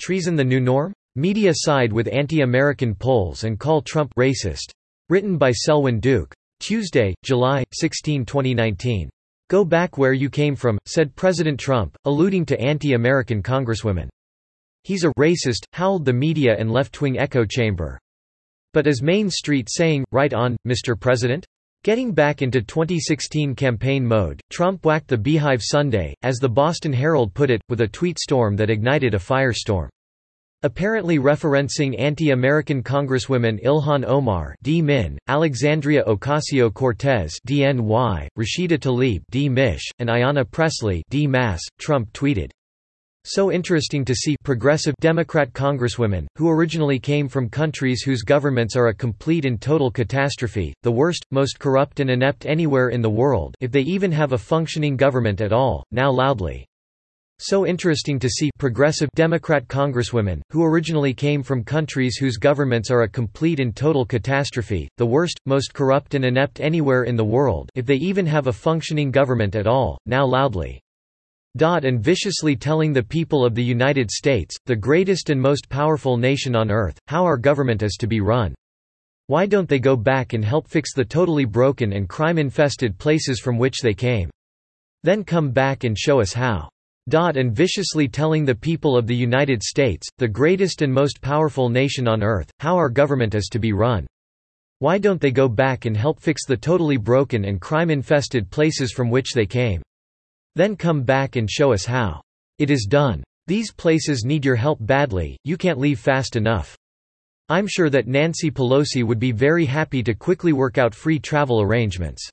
Treason the New Norm? Media side with anti-American pols and call Trump racist. Written by Selwyn Duke. Tuesday, July, 16, 2019. Go back where you came from, said President Trump, alluding to anti-American congresswomen. He's a racist, howled the media and left-wing echo chamber. But is Main Street saying, right on, Mr. President? Getting back into 2016 campaign mode, Trump whacked the Beehive Sunday, as the Boston Herald put it, with a tweet storm that ignited a firestorm. Apparently referencing anti-American congresswomen Ilhan Omar D. Min, Alexandria Ocasio-Cortez DNY, Rashida Tlaib D. Mish, and Ayanna Pressley D. Mass, Trump tweeted, so interesting to see progressive Democrat congresswomen, who originally came from countries whose governments are a complete and total catastrophe, the worst, most corrupt and inept anywhere in the world if they even have a functioning government at all, now loudly. So interesting to see progressive Democrat congresswomen, who originally came from countries whose governments are a complete and total catastrophe, the worst, most corrupt and inept anywhere in the world if they even have a functioning government at all, now loudly and viciously telling the people of the United States, the greatest and most powerful nation on earth, how our government is to be run. Why don't they go back and help fix the totally broken and crime-infested places from which they came? Then come back and show us how Dot and viciously telling the people of the United States, the greatest and most powerful nation on earth, how our government is to be run. Why don't they go back and help fix the totally broken and crime-infested places from which they came? Then come back and show us how. It is done. These places need your help badly, you can't leave fast enough. I'm sure that Nancy Pelosi would be very happy to quickly work out free travel arrangements.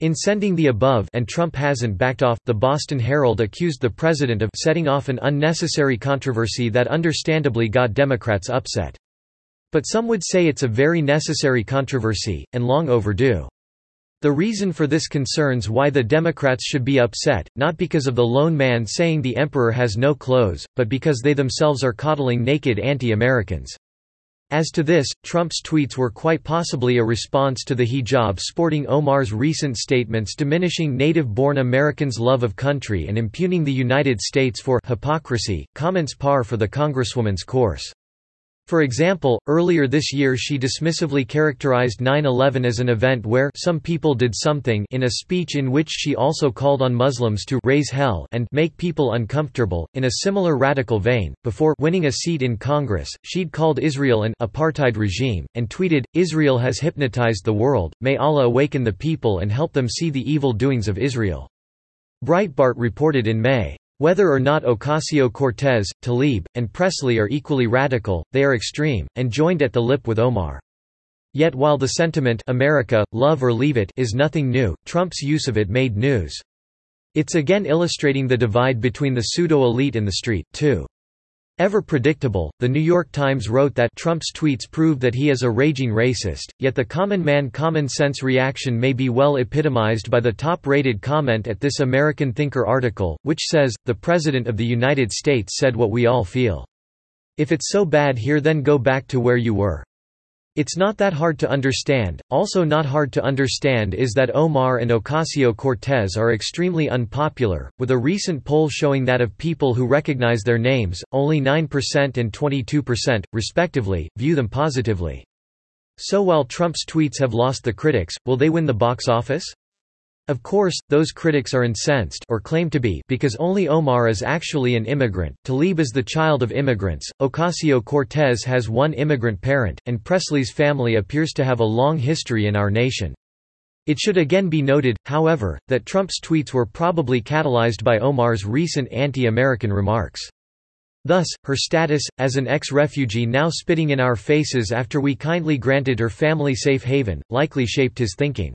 In sending the above and Trump hasn't backed off, the Boston Herald accused the president of setting off an unnecessary controversy that understandably got Democrats upset. But some would say it's a very necessary controversy, and long overdue. The reason for this concerns why the Democrats should be upset, not because of the lone man saying the emperor has no clothes, but because they themselves are coddling naked anti-Americans. As to this, Trump's tweets were quite possibly a response to the hijab-sporting Omar's recent statements diminishing native-born Americans' love of country and impugning the United States for hypocrisy, comments par for the Congresswoman's course. For example, earlier this year she dismissively characterized 9-11 as an event where some people did something in a speech in which she also called on Muslims to raise hell and make people uncomfortable. In a similar radical vein, before winning a seat in Congress, she'd called Israel an apartheid regime, and tweeted, Israel has hypnotized the world, may Allah awaken the people and help them see the evil doings of Israel. Breitbart reported in May. Whether or not Ocasio-Cortez, Tlaib, and Pressley are equally radical, they are extreme, and joined at the lip with Omar. Yet while the sentiment America, love or leave it is nothing new, Trump's use of it made news. It's again illustrating the divide between the pseudo-elite and the street, too. Ever predictable, The New York Times wrote that Trump's tweets prove that he is a raging racist, yet the common man common sense reaction may be well epitomized by the top-rated comment at this American Thinker article, which says, the President of the United States said what we all feel. If it's so bad here then go back to where you were. It's not that hard to understand. Also, not hard to understand is that Omar and Ocasio Cortez are extremely unpopular, with a recent poll showing that of people who recognize their names, only 9% and 22%, respectively, view them positively. So while Trump's tweets have lost the critics, will they win the box office? Of course, those critics are incensed or claim to be because only Omar is actually an immigrant, Tlaib is the child of immigrants, Ocasio-Cortez has one immigrant parent, and Pressley's family appears to have a long history in our nation. It should again be noted, however, that Trump's tweets were probably catalyzed by Omar's recent anti-American remarks. Thus, her status, as an ex-refugee now spitting in our faces after we kindly granted her family safe haven, likely shaped his thinking.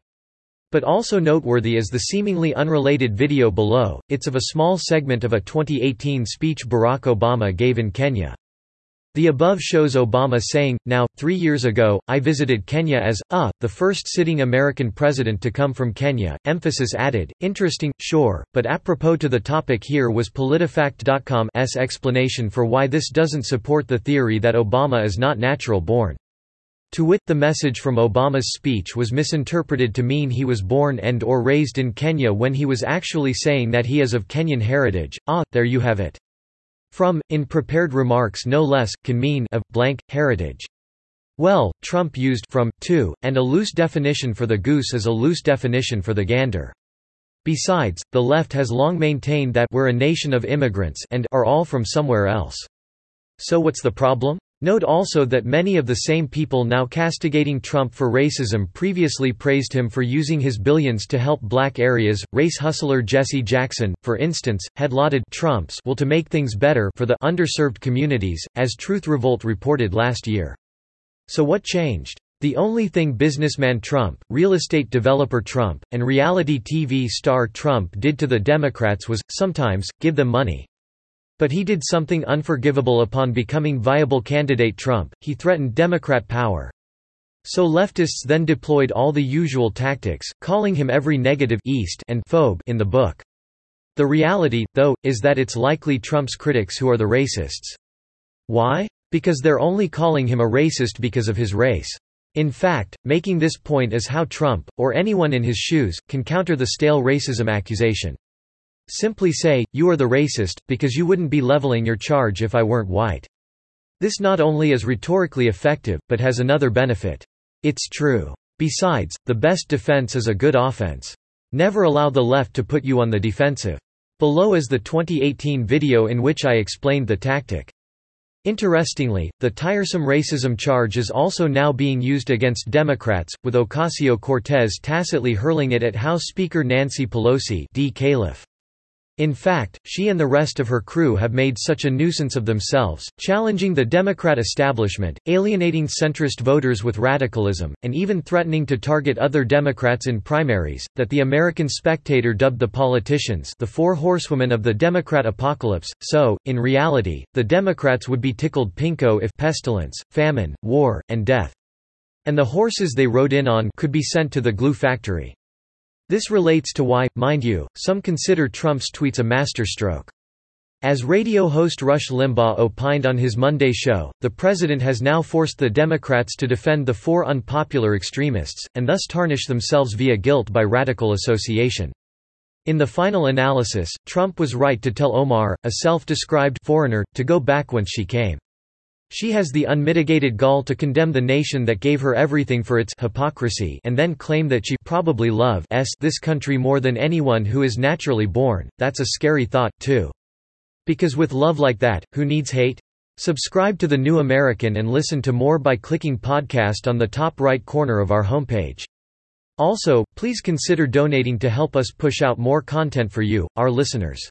But also noteworthy is the seemingly unrelated video below, it's of a small segment of a 2018 speech Barack Obama gave in Kenya. The above shows Obama saying, now, three years ago, I visited Kenya as, uh, the first sitting American president to come from Kenya. Emphasis added, interesting, sure, but apropos to the topic here was PolitiFact.com's explanation for why this doesn't support the theory that Obama is not natural born. To wit, the message from Obama's speech was misinterpreted to mean he was born and or raised in Kenya when he was actually saying that he is of Kenyan heritage. Ah, there you have it. From, in prepared remarks no less, can mean of, blank, heritage. Well, Trump used from, to, and a loose definition for the goose is a loose definition for the gander. Besides, the left has long maintained that we're a nation of immigrants and are all from somewhere else. So what's the problem? Note also that many of the same people now castigating Trump for racism previously praised him for using his billions to help black areas. Race hustler Jesse Jackson, for instance, had lauded Trump's will to make things better for the underserved communities, as Truth Revolt reported last year. So what changed? The only thing businessman Trump, real estate developer Trump, and reality TV star Trump did to the Democrats was, sometimes, give them money. But he did something unforgivable upon becoming viable candidate Trump, he threatened Democrat power. So leftists then deployed all the usual tactics, calling him every negative East and phobe in the book. The reality, though, is that it's likely Trump's critics who are the racists. Why? Because they're only calling him a racist because of his race. In fact, making this point is how Trump, or anyone in his shoes, can counter the stale racism accusation. Simply say, you are the racist, because you wouldn't be leveling your charge if I weren't white. This not only is rhetorically effective, but has another benefit. It's true. Besides, the best defense is a good offense. Never allow the left to put you on the defensive. Below is the 2018 video in which I explained the tactic. Interestingly, the tiresome racism charge is also now being used against Democrats, with Ocasio-Cortez tacitly hurling it at House Speaker Nancy Pelosi D. Calif. In fact, she and the rest of her crew have made such a nuisance of themselves, challenging the Democrat establishment, alienating centrist voters with radicalism, and even threatening to target other Democrats in primaries, that the American Spectator dubbed the politicians the four horsewomen of the Democrat apocalypse, so, in reality, the Democrats would be tickled pinko if pestilence, famine, war, and death. And the horses they rode in on could be sent to the glue factory. This relates to why, mind you, some consider Trump's tweets a masterstroke. As radio host Rush Limbaugh opined on his Monday show, the president has now forced the Democrats to defend the four unpopular extremists, and thus tarnish themselves via guilt by radical association. In the final analysis, Trump was right to tell Omar, a self-described foreigner, to go back whence she came. She has the unmitigated gall to condemn the nation that gave her everything for its hypocrisy and then claim that she probably loves this country more than anyone who is naturally born, that's a scary thought, too. Because with love like that, who needs hate? Subscribe to The New American and listen to more by clicking podcast on the top right corner of our homepage. Also, please consider donating to help us push out more content for you, our listeners.